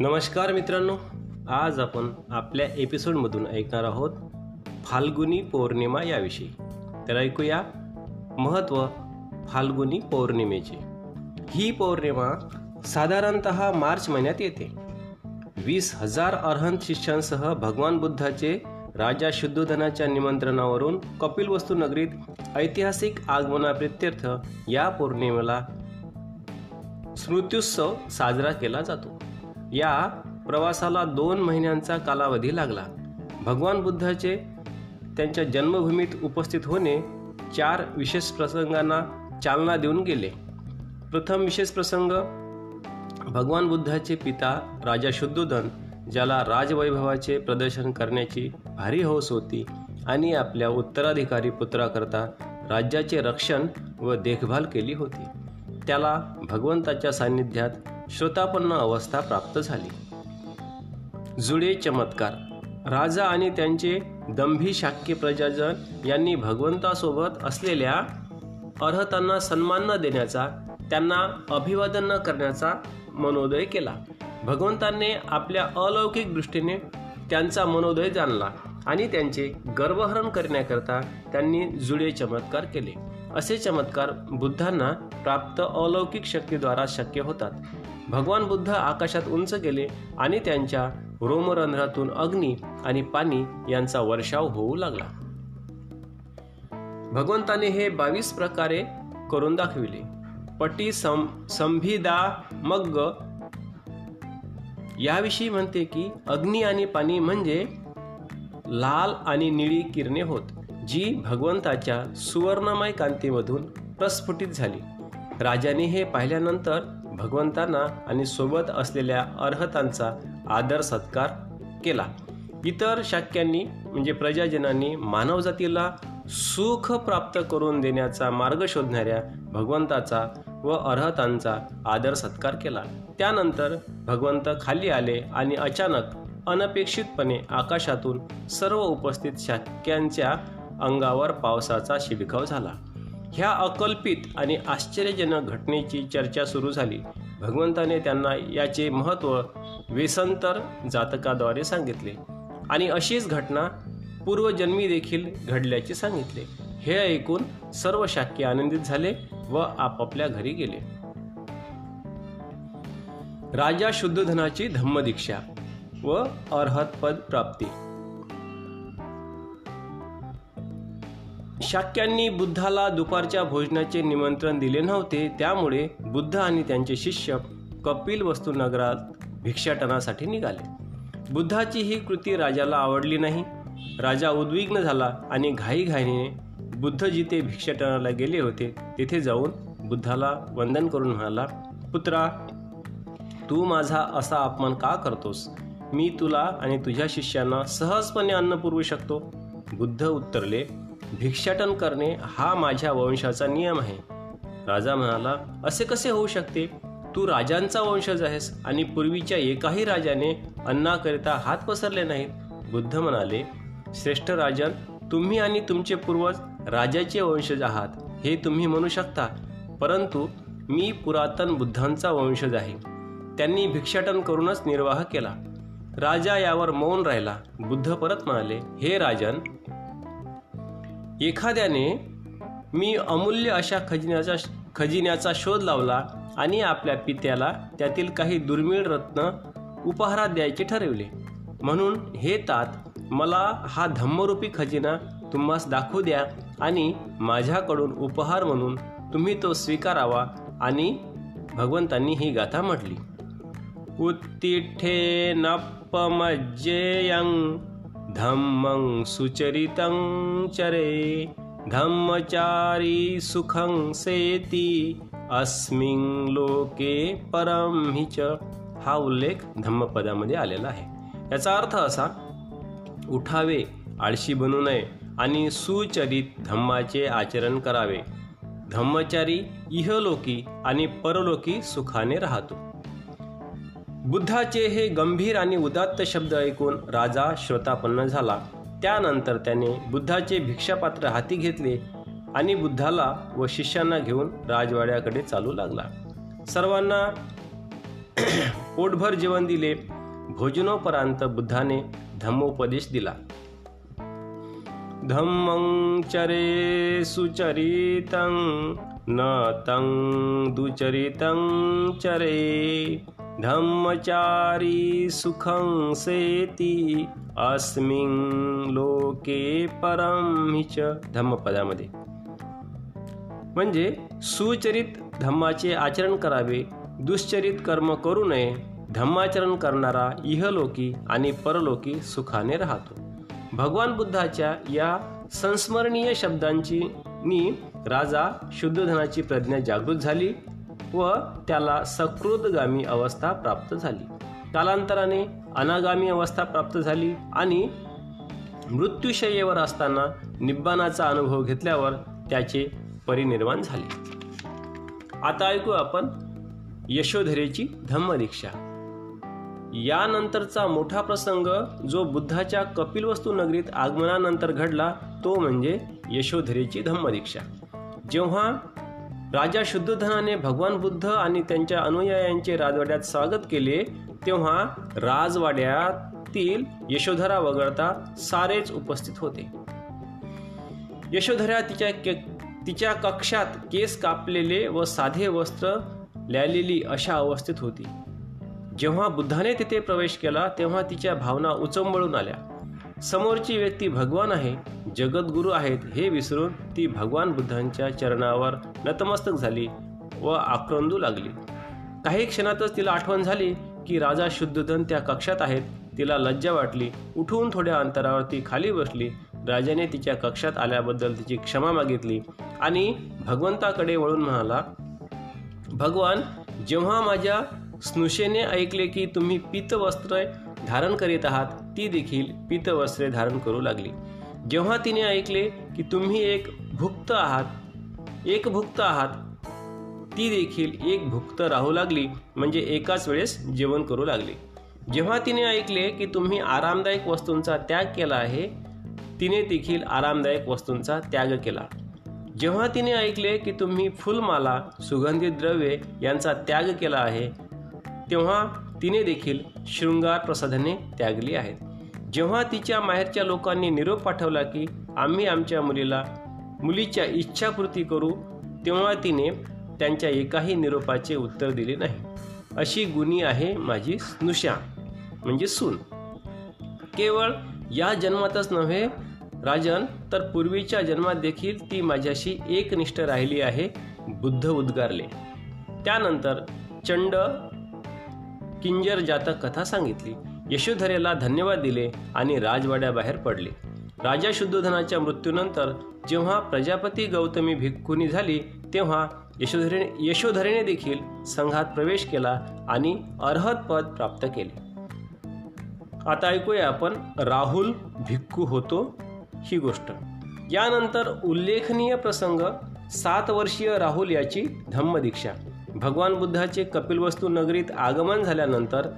नमस्कार मित्रांनो आज आपण आपल्या एपिसोडमधून ऐकणार आहोत फाल्गुनी पौर्णिमा याविषयी. तर ऐकूया महत्त्व फाल्गुनी पौर्णिमेचे. ही पौर्णिमा साधारणत मार्च महिन्यात येते. वीस हजार अर्हंत शिष्यांसह भगवान बुद्धाचे राजा शुद्धोधनाच्या निमंत्रणावरून कपिलवस्तू नगरीत ऐतिहासिक आगमनाप्रित्यर्थ या पौर्णिमेला स्मृत्युत्सव साजरा केला जातो. या प्रवासाला दोन महिन्यांचा कालावधी लागला. भगवान बुद्धाचे त्यांच्या जन्मभूमीत उपस्थित होणे चार विशेष प्रसंगांना चालना देऊन गेले. प्रथम विशेष प्रसंग भगवान बुद्धाचे पिता राजा शुद्धोधन ज्याला राजवैभवाचे प्रदर्शन करण्याची भारी हौस होती आणि आपल्या उत्तराधिकारी पुत्राकरता राज्याचे रक्षण व देखभाल केली होती. त्याला भगवंताच्या सान्निध्यात श्रोतापन्न अवस्था प्राप्त झाली. जुळे चमत्कार राजा आणि त्यांचे दंभी शाक्य प्रजाजन यांनी भगवंतासोबत असलेल्या अर्हतांना सन्मान न देण्याचा त्यांना अभिवादन न करण्याचा मनोदय केला. भगवंतांनी आपल्या अलौकिक दृष्टीने त्यांचा मनोदय जाणला आणि त्यांचे गर्वहरण करण्याकरता त्यांनी जुळे चमत्कार केले. असे चमत्कार बुद्धांना प्राप्त अलौकिक शक्तीद्वारा शक्य होतात. भगवान बुद्ध आकाशात उंच गेले आणि त्यांच्या रोमरंध्रातून अग्नी आणि पाणी यांचा वर्षाव होऊ लागला. भगवंताने हे बावीस प्रकारे करून दाखविले. पटी सं संभिदा मग्ग. याविषयी म्हणते की अग्नी आणि पाणी म्हणजे लाल आणि निळी किरणे होत जी भगवंताच्या सुवर्णमय कांतीमधून प्रस्फुटित झाली. राजाने हे पाहिल्यानंतर भगवंतांना आणि सोबत असलेल्या अर्हतांचा आदर सत्कार केला. इतर शाक्यांनी म्हणजे प्रजाजनांनी मानवजातीला सुख प्राप्त करून देण्याचा मार्ग शोधणाऱ्या भगवंताचा व अर्हतांचा आदर सत्कार केला. त्यानंतर भगवंत खाली आले आणि अचानक अनपेक्षितपणे आकाशातून सर्व उपस्थित शाक्यांच्या अंगावर पावसाचा शिडकाव झाला. ह्या अकल्पित आणि आश्चर्यजनक घटनेची चर्चा सुरू झाली. भगवंताने त्यांना याचे महत्त्व वेसंतर जातकाद्वारे सांगितले आणि अशीच घटना पूर्वजन्मी देखील घडल्याचे सांगितले. हे ऐकून सर्व शाक्य आनंदित झाले व आपापल्या घरी गेले. राजा शुद्धधनाची धम्मदीक्षा व अर्हतपद प्राप्ती. शाक्यांनी बुद्धाला दुपारच्या भोजनाचे निमंत्रण दिले नव्हते त्यामुळे बुद्ध आणि त्यांचे शिष्य कपिल वस्तू नगरात भिक्षाटनासाठी निघाले. बुद्धाची ही कृती राजाला आवडली नाही. राजा उद्विग्न झाला आणि घाईघाईने बुद्ध जिथे भिक्षाटनाला गेले होते तिथे जाऊन बुद्धाला वंदन करून म्हणाला पुत्रा तू माझा असा अपमान का करतोस? मी तुला आणि तुझ्या शिष्यांना सहजपणे अन्न पुरवू शकतो. बुद्ध उत्तरले भिक्षाटन करणे हा माझ्या वंशाचा नियम आहे. राजा म्हणाला असे कसे होऊ शकते? तू राजांचा वंशज आहेस आणि पूर्वीच्या एकाही राजाने अन्नाकरिता हात पसरले नाहीत. बुद्ध म्हणाले श्रेष्ठ राजन तुम्ही आणि तुमचे पूर्वज राजाचे वंशज आहात हे तुम्ही म्हणू शकता. परंतु मी पुरातन बुद्धांचा वंशज आहे. त्यांनी भिक्षाटन करूनच निर्वाह केला. राजा यावर मौन राहिला. बुद्ध परत म्हणाले हे राजन एखाद्याने मी अमूल्य अशा खजिन्याचा खजिन्याचा शोध लावला आणि आपल्या पित्याला त्यातील काही दुर्मिळ रत्न उपहारात द्यायचे ठरवले. म्हणून हे तात मला हा धम्मरूपी खजिना तुम्हास दाखवू द्या आणि माझ्याकडून उपहार म्हणून तुम्ही तो स्वीकारावा आणि भगवंतांनी ही गाथा म्हटली. उत्तिठे नपमज्जेयं धम्मं सुचरितं चरे धम्मचारी सुखं सेती अस्मिं लोके परम हिच हा उल्लेख धम्मपदामध्ये आलेला आहे. याचा अर्थ असा उठावे आळशी बनू नये आणि सुचरित धम्माचे आचरण करावे. धम्मचारी इहलोकी आणि परलोकी सुखाने राहतो. बुद्धाचे हे गंभीर आणि उदात्त शब्द ऐकून राजा श्रोतापन्न झाला. त्यानंतर त्याने बुद्धाचे भिक्षापात्र हाती घेतले आणि बुद्धाला व शिष्यांना घेऊन राजवाड्याकडे चालू लागला. सर्वांना पोटभर जेवण दिले. भोजनोपरांत बुद्धाने धम्मोपदेश दिला. धम्मं चरे सुचरितं न तं दुचरितं चरे। धम्मचारी सुखं सेती अस्मिन लोके परम हिच धम्मपदामध्ये. म्हणजे सुचरित धम्माचे आचरण करावे दुश्चरित कर्म करू नये धम्माचरण करणारा इहलोकी आणि परलोकी सुखाने राहतो. भगवान बुद्धाच्या या संस्मरणीय शब्दांची नी राजा शुद्धधनाची प्रज्ञा जागृत झाली. व त्याला सकृतगामी अवस्था प्राप्त झाली. कालांतराने अनागामी अवस्था प्राप्त झाली आणि मृत्यूशय्येवर असताना निब्बानाचा अनुभव घेतल्यावर त्याचे परिनिर्माण झाले. आता ऐकू आपण यशोधरेची धम्मदीक्षा. यानंतरचा मोठा प्रसंग जो बुद्धाच्या कपिलवस्तू नगरीत आगमनानंतर घडला तो म्हणजे यशोधरेची धम्मदीक्षा. जेव्हा राजा शुद्धधनाने भगवान बुद्ध आणि त्यांच्या अनुयायांचे राजवाड्यात स्वागत केले तेव्हा राजवाड्यातील यशोधरा वगळता सारेच उपस्थित होते. यशोधरा तिच्या तिच्या कक्षात केस कापलेले व साधे वस्त्र ल्यालेली अशा अवस्थेत होती. जेव्हा बुद्धाने तिथे प्रवेश केला तेव्हा तिच्या भावना उचंबळून आल्या. समोरची व्यक्ती भगवान आहे जगद्गुरू आहेत हे विसरून ती भगवान बुद्धांच्या चरणावर नतमस्तक झाली व आक्रंदू लागली. काही क्षणातच तिला आठवण झाली की राजा शुद्धधन त्या कक्षात आहेत तिला लज्जा वाटली उठून थोड्या अंतरावर ती खाली बसली राजाने तिच्या कक्षात आल्याबद्दल तिची क्षमा मागितली आणि भगवंताकडे वळून म्हणाला भगवान जेव्हा माझ्या स्नुषेने ऐकले की तुम्ही पीतवस्त्र धारण करीत आहात ती देखील पितवस्त्रे धारण करू लागली. जेव्हा तिने ऐकले की तुम्ही एक भुक्त आहात एक भुक्त आहात ती देखील एक भुक्त राहू लागली म्हणजे एकाच वेळेस जेवण करू लागली. जेव्हा तिने ऐकले की तुम्ही आरामदायक वस्तूंचा त्याग केला आहे तिने देखील आरामदायक वस्तूंचा त्याग केला. जेव्हा तिने ऐकले की तुम्ही फुलमाला सुगंधित द्रव्ये यांचा त्याग केला आहे तेव्हा तिने देखील शृंगार प्रसाधने त्यागली आहेत. जेव्हा तिच्या माहेरच्या लोकांनी निरोप पाठवला की आम्ही आमच्या मुलीला मुलीच्या इच्छापूर्ती करू तेव्हा तिने त्यांच्या एकाही निरोपाचे उत्तर दिले नाही. अशी गुणी आहे माझी स्नुषा म्हणजे सून. केवळ या जन्मातच नव्हे राजन तर पूर्वीच्या जन्मात देखील ती माझ्याशी एकनिष्ठ राहिली आहे बुद्ध उद्गारले. त्यानंतर चंड किंजर जातक कथा सांगितली. यशोधरेला धन्यवाद दिले आणि राजवाड्याबाहेर पडले. राजा शुद्धोधनाच्या मृत्यूनंतर जेव्हा प्रजापती गौतमी भिक्खुनी झाली तेव्हा यशोधरे यशोधरेने देखील संघात प्रवेश केला आणि अर्हत पद प्राप्त केले. आता ऐकूया आपण राहुल भिक्खू होतो ही गोष्ट. यानंतर उल्लेखनीय प्रसंग सात वर्षीय राहुल याची धम्मदीक्षा. भगवान बुद्धाचे कपिलवस्तू नगरीत आगमन झाल्यानंतर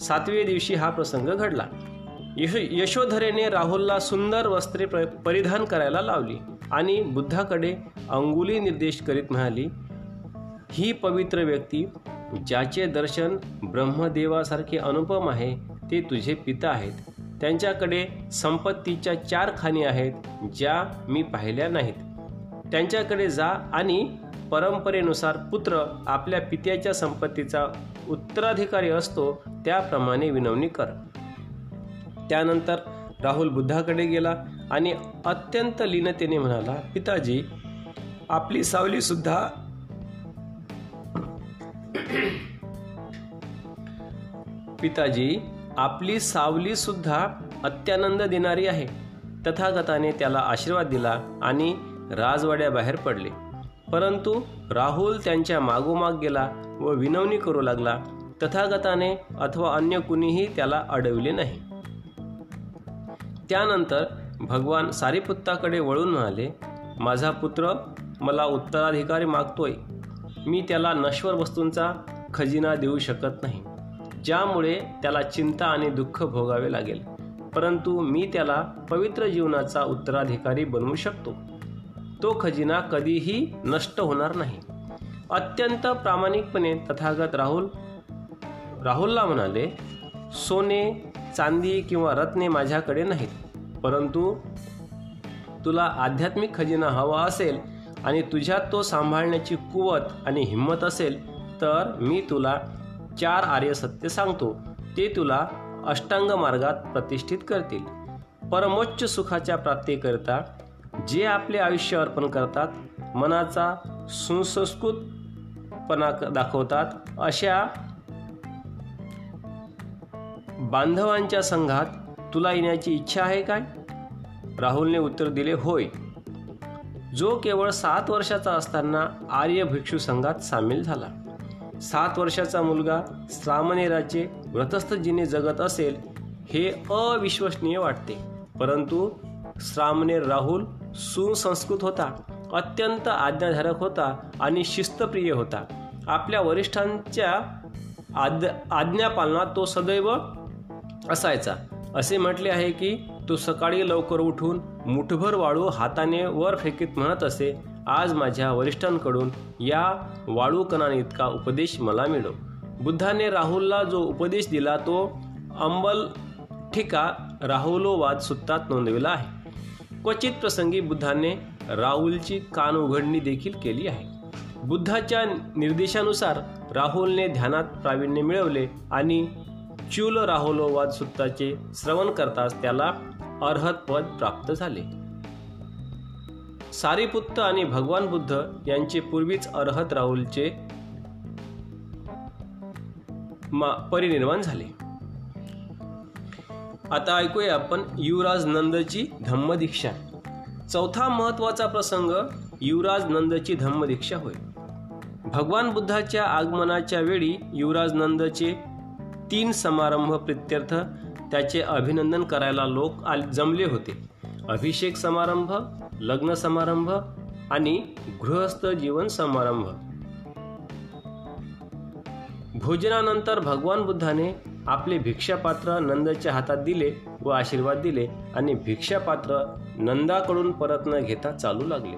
सातव्या दिवशी हा प्रसंग घडला. यशो यशोधरेने राहुलला सुंदर वस्त्रे परिधान करायला लावली आणि बुद्धाकडे अंगुली निर्देश करीत म्हणाली ही पवित्र व्यक्ती ज्याचे दर्शन ब्रह्मदेवासारखे अनुपम आहे ते तुझे पिता आहेत. त्यांच्याकडे संपत्तीच्या चार खाणी आहेत ज्या मी पाहिल्या नाहीत. त्यांच्याकडे जा आणि परंपरेनुसार पुत्र आपल्या पित्याच्या संपत्तीचा उत्तराधिकारी असतो त्याप्रमाणे विनवणी कर. त्यानंतर राहुल बुद्धाकडे गेला आणि अत्यंत लीनतेने म्हणाला पिताजी आपली सावली सुद्धा पिताजी आपली सावली सुद्धा अत्यानंद देणारी आहे. तथागताने त्याला आशीर्वाद दिला आणि राजवाड्याबाहेर पडले. परंतु राहुल त्यांच्या मागोमाग गेला व विनवणी करू लागला. तथागताने अथवा अन्य कुणीही त्याला अडविले नाही. त्यानंतर भगवान सारीपुत्ताकडे वळून म्हणाले माझा पुत्र मला उत्तराधिकारी मागतोय. मी त्याला नश्वर वस्तूंचा खजिना देऊ शकत नाही. ज्यामुळे त्याला चिंता आणि दुःख भोगावे लागेल. परंतु मी त्याला पवित्र जीवनाचा उत्तराधिकारी बनवू शकतो. तो खजिना कधीही नष्ट होणार नाही. अत्यंत प्रामाणिकपणे तथागत राहुल राहुलला म्हणाले सोने चांदी किंवा रत्ने माझ्याकडे नाहीत. परंतु तुला आध्यात्मिक खजिना हवा असेल आणि तुझ्यात तो सांभाळण्याची कुवत आणि हिंमत असेल तर मी तुला चार आर्य सत्य सांगतो. ते तुला अष्टांग मार्गात प्रतिष्ठित करतील. परमोच्च सुखाच्या प्राप्तीकरिता जे आपले आयुष्य अर्पण करतात मनाचा सुसंस्कृतपणा दाखवतात अशा बांधवांच्या संघात तुला येण्याची इच्छा आहे काय? राहुलने उत्तर दिले होय. जो केवळ सात वर्षाचा असताना आर्य भिक्षू संघात सामील झाला. सात वर्षाचा मुलगा सामनेराचे व्रतस्थ जिने जगत असेल हे अविश्वसनीय वाटते. परंतु श्रामनेर राहुल सुसंस्कृत होता अत्यंत आज्ञाधारक होता आणि शिस्तप्रिय होता. आपल्या वरिष्ठांच्या आद आज्ञापालनात तो सदैव असायचा. असे म्हटले आहे की तो सकाळी लवकर उठून मुठभर वाळू हाताने वर फेकीत म्हणत असे आज माझ्या वरिष्ठांकडून या वाळू इतका उपदेश मला मिळो. बुद्धाने राहुलला जो उपदेश दिला तो अंबल ठिका राहुलोवाद सुत्तात नोंदविला आहे. क्वचित प्रसंगी बुद्धाने राहुलची कान उघडणी देखील केली आहे. बुद्धाच्या निर्देशानुसार राहुलने ध्यानात प्रावीण्य मिळवले आणि चूल राहुलोवाद सूत्राचे श्रवण करताच त्याला अर्हत पद प्राप्त झाले. सारीपुत्त आणि भगवान बुद्ध यांचे पूर्वीच अर्हत राहुलचे परिनिर्माण झाले. आता ऐकूया आपण युवराज नंदची धम्मदीक्षा. चौथा महत्त्वाचा प्रसंग युवराज नंदची धम्मदीक्षा होय. भगवान बुद्धाच्या आगमनाच्या वेळी युवराज नंदचे तीन समारंभ प्रित्यर्थ त्याचे अभिनंदन करायला लोक जमले होते. अभिषेक समारंभ लग्न समारंभ आणि गृहस्थ जीवन समारंभ. भोजनानंतर भगवान बुद्धाने आपले भिक्षापात्र नंदच्या हातात दिले व आशीर्वाद दिले आणि भिक्षापात्र नंदाकडून परत न घेता चालू लागले.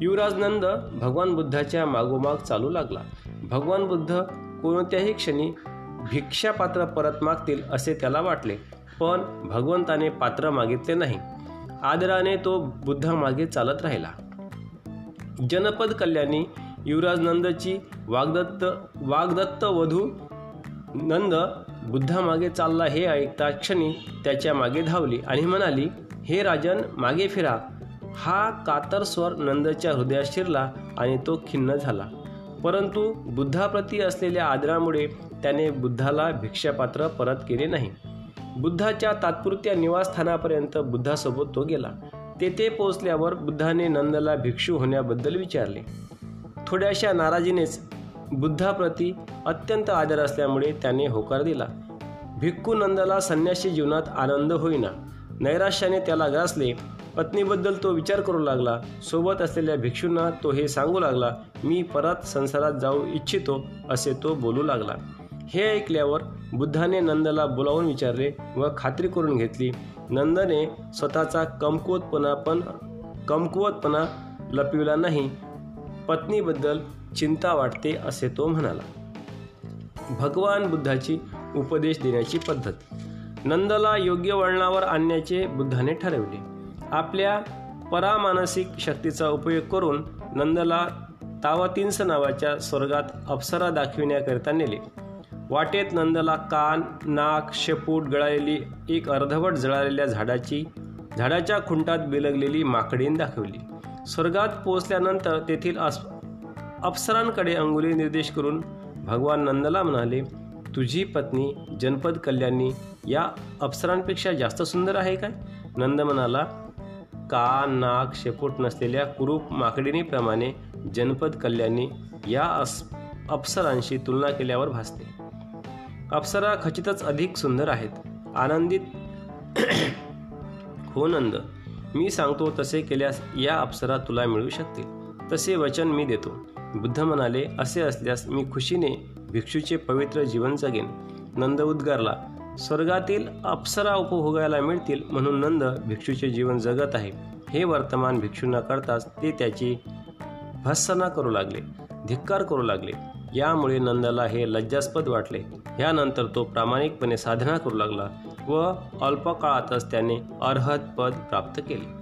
युवराज नंद भगवान बुद्धाच्या मागोमाग चालू लागला. भगवान बुद्ध कोणत्याही क्षणी भिक्षापात्र परत मागतील असे त्याला वाटले पण भगवंताने पात्र मागितले नाही. आदराने तो बुद्धामागे चालत राहिला. जनपद कल्याणी युवराज नंदची वाग्दत्त वाग्दत्त वधू नंद बुद्धामागे चालला हे ऐकता क्षणी त्याच्यामागे धावली आणि म्हणाली हे राजन मागे फिरा. हा कातर स्वर नंदच्या हृदयात शिरला आणि तो खिन्न झाला. परंतु बुद्धाप्रती असलेल्या आदरामुळे त्याने बुद्धाला भिक्षापात्र परत केले नाही. बुद्धाच्या तात्पुरत्या निवासस्थानापर्यंत बुद्धासोबत तो गेला. तेथे पोहोचल्यावर बुद्धाने नंदला भिक्षू होण्याबद्दल विचारले. थोड्याशा नाराजीनेच बुद्धाप्रती अत्यंत आदर असल्यामुळे त्याने होकार दिला. भिक्खू नंदाला संन्यासी जीवनात आनंद होईना. नैराश्याने त्याला ग्रासले. पत्नीबद्दल तो विचार करू लागला. सोबत असलेल्या भिक्षूंना तो हे सांगू लागला मी परत संसारात जाऊ इच्छितो असे तो बोलू लागला. हे ऐकल्यावर बुद्धाने नंदला बोलावून विचारले व खात्री करून घेतली. नंदने स्वतःचा कमकुवतपणा पण कमकुवतपणा लपविला नाही. पत्नीबद्दल चिंता वाटते असे तो म्हणाला. भगवान बुद्धाची उपदेश देण्याची पद्धत. नंदला योग्य वळणावर आणण्याचे बुद्धाने ठरवले. आपल्या परामानसिक शक्तीचा उपयोग करून नंदला तावातींस नावाच्या स्वर्गात अप्सरा दाखविण्याकरिता नेले. वाटेत नंदला कान नाक शेपूट गळालेली एक अर्धवट जळालेल्या झाडाची झाडाच्या खुंटात बिलगलेली माकडीन दाखवली. स्वर्गात पोहोचल्यानंतर तेथील अप्सरांकडे अंगुली निर्देश करून भगवान नंदला म्हणाले तुझी पत्नी जनपद कल्याणी या अप्सरांपेक्षा जास्त सुंदर आहे काय? नंद म्हणाला का नाक शेपूट नसलेल्या कुरूप माकडिनीप्रमाणे जनपद कल्याणी या अस अप्सरांशी तुलना केल्यावर भासते. अप्सरा खचितच अधिक सुंदर आहेत. आनंदित हो नंद मी सांगतो तसे केल्यास या अप्सरा तुला मिळू शकतील. तसे वचन मी देतो. बुद्ध म्हणाले असे असल्यास मी खुशीने भिक्षूचे पवित्र जीवन जगेन. नंद उद्गारला स्वर्गातील अप्सरा उपभोगायला मिळतील म्हणून नंद भिक्षूचे जीवन जगत आहे. हे वर्तमान भिक्षूंना करताच ते त्याची भत्सना करू लागले धिक्कार करू लागले. यामुळे नंदाला हे लज्जास्पद वाटले. यानंतर तो प्रामाणिकपणे साधना करू लागला. व अल्पकाळातच त्याने अर्हत पद प्राप्त केले.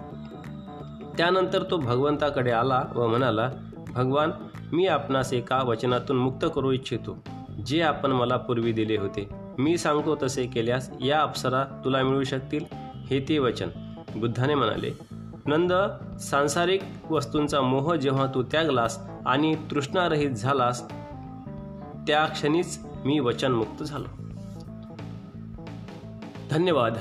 त्यानंतर तो भगवंताकडे आला व म्हणाला भगवान मी आपणास एका वचनातून मुक्त करू इच्छितो. जे आपण मला पूर्वी दिले होते मी सांगतो तसे केल्यास या अप्सरा तुला मिळू शकतील. हे ते वचन. बुद्धाने म्हणाले नंद सांसारिक वस्तूंचा मोह जेव्हा तू त्यागलास आणि तृष्णारहित झालास त्या क्षणीच मी वचनमुक्त झालो. धन्यवाद.